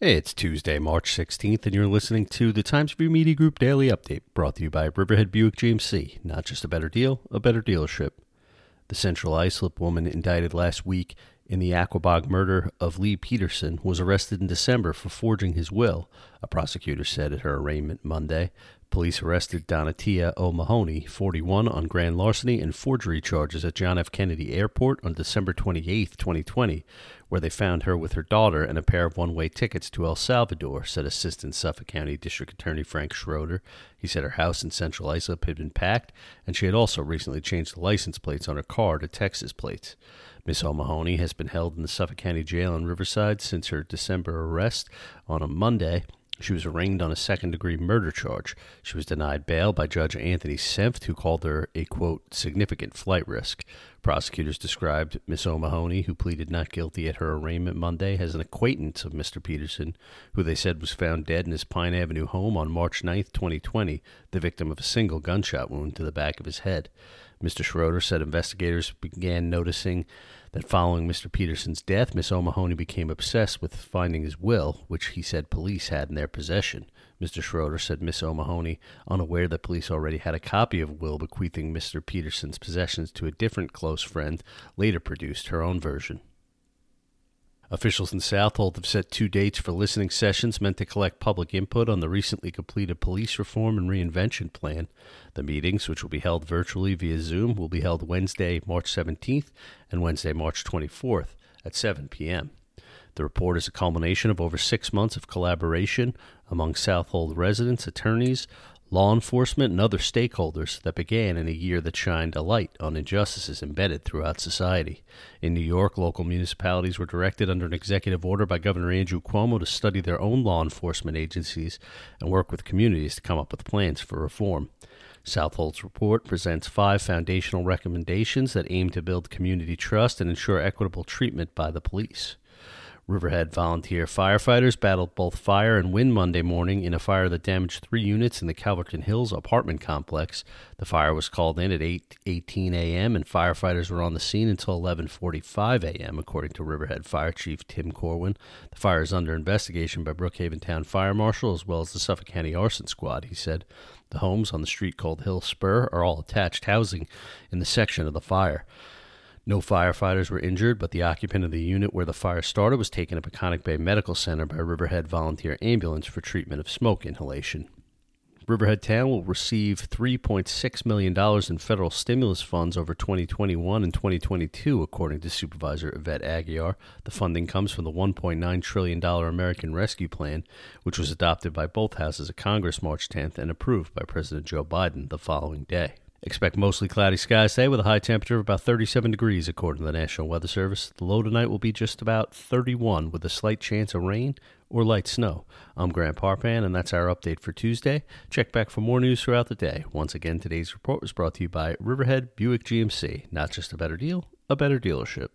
It's Tuesday, March 16th, and you're listening to the Times Review Media Group Daily Update, brought to you by Riverhead Buick GMC. Not just a better deal, a better dealership. The Central Islip woman indicted last week in the Aquebogue murder of Lee Peterson was arrested in December for forging his will, a prosecutor said at her arraignment Monday. Police arrested Donatia O'Mahony, 41, on grand larceny and forgery charges at John F. Kennedy Airport on December 28, 2020, where they found her with her daughter and a pair of one way tickets to El Salvador, said Assistant Suffolk County District Attorney Frank Schroeder. He said her house in Central Islip had been packed, and she had also recently changed the license plates on her car to Texas plates. Miss O'Mahony has been held in the Suffolk County Jail in Riverside since her December arrest on a Monday she was arraigned on a second degree murder charge. She was denied bail by Judge Anthony Senft, who called her a, quote, significant flight risk. Prosecutors described Miss O'Mahony, who pleaded not guilty at her arraignment Monday, as an acquaintance of Mr. Peterson, who they said was found dead in his Pine Avenue home on March 9, 2020, the victim of a single gunshot wound to the back of his head. Mr. Schroeder said investigators began noticing that following Mr. Peterson's death, Miss O'Mahony became obsessed with finding his will, which he said police had in their possession. Mr. Schroeder said Miss O'Mahony, unaware that police already had a copy of will bequeathing Mr. Peterson's possessions to a different friend, later produced her own version. Officials in Southold have set two dates for listening sessions meant to collect public input on the recently completed police reform and reinvention plan. The meetings, which will be held virtually via Zoom, will be held Wednesday, March 17th and Wednesday, March 24th at 7 p.m. The report is a culmination of over six months of collaboration among Southold residents, attorneys, law enforcement, and other stakeholders that began in a year that shined a light on injustices embedded throughout society. In New York, local municipalities were directed under an executive order by Governor Andrew Cuomo to study their own law enforcement agencies and work with communities to come up with plans for reform. Southold's report presents five foundational recommendations that aim to build community trust and ensure equitable treatment by the police. Riverhead volunteer firefighters battled both fire and wind Monday morning in a fire that damaged three units in the Calverton Hills apartment complex. The fire was called in at 8:18 a.m. and firefighters were on the scene until 11:45 a.m. according to Riverhead Fire Chief Tim Corwin. The fire is under investigation by Brookhaven Town Fire Marshal as well as the Suffolk County Arson Squad, he said. The homes on the street called Hill Spur are all attached housing in the section of the fire. No firefighters were injured, but the occupant of the unit where the fire started was taken to Peconic Bay Medical Center by Riverhead Volunteer Ambulance for treatment of smoke inhalation. Riverhead Town will receive $3.6 million in federal stimulus funds over 2021 and 2022, according to Supervisor Yvette Aguiar. The funding comes from the $1.9 trillion American Rescue Plan, which was adopted by both houses of Congress March 10th and approved by President Joe Biden the following day. Expect mostly cloudy skies today with a high temperature of about 37 degrees, according to the National Weather Service. The low tonight will be just about 31 with a slight chance of rain or light snow. I'm Grant Parpan, and that's our update for Tuesday. Check back for more news throughout the day. Once again, today's report was brought to you by Riverhead Buick GMC. Not just a better deal, a better dealership.